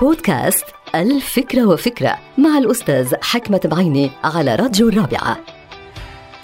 بودكاست الفكرة وفكرة مع الأستاذ حكمة بعيني على راديو الرابعة.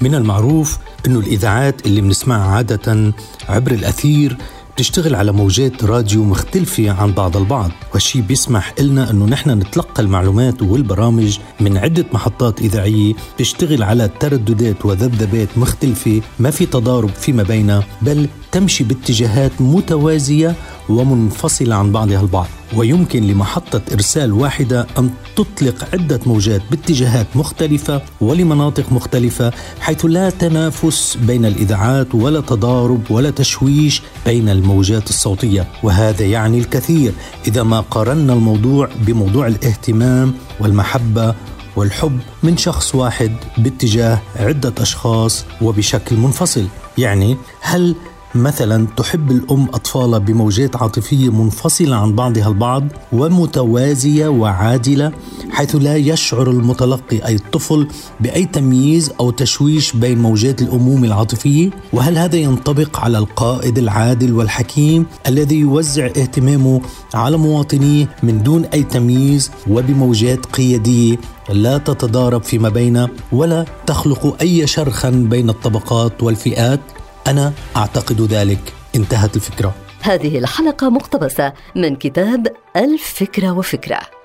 من المعروف أنه الإذاعات اللي بنسمعها عادة عبر الأثير بتشتغل على موجات راديو مختلفة عن بعض البعض وهالشي بيسمح لنا أنه نحن نتلقى المعلومات والبرامج من عدة محطات إذاعية تشتغل على ترددات وذبذبات مختلفة ما في تضارب فيما بينها بل تمشي باتجاهات متوازية ومنفصلة عن بعضها البعض. ويمكن لمحطة إرسال واحدة أن تطلق عدة موجات باتجاهات مختلفة ولمناطق مختلفة حيث لا تنافس بين الإذاعات ولا تضارب ولا تشويش بين الموجات الصوتية. وهذا يعني الكثير إذا ما قارنا الموضوع بموضوع الاهتمام والمحبة والحب من شخص واحد باتجاه عدة أشخاص وبشكل منفصل. يعني هل مثلا تحب الأم أطفالها بموجات عاطفية منفصلة عن بعضها البعض ومتوازية وعادلة حيث لا يشعر المتلقي أي الطفل بأي تمييز أو تشويش بين موجات الأمومة العاطفية؟ وهل هذا ينطبق على القائد العادل والحكيم الذي يوزع اهتمامه على مواطنيه من دون أي تمييز وبموجات قيادية لا تتضارب فيما بينها ولا تخلق أي شرخا بين الطبقات والفئات؟ أنا أعتقد ذلك. انتهت الفكرة. هذه الحلقة مقتبسة من كتاب الفكرة وفكرة.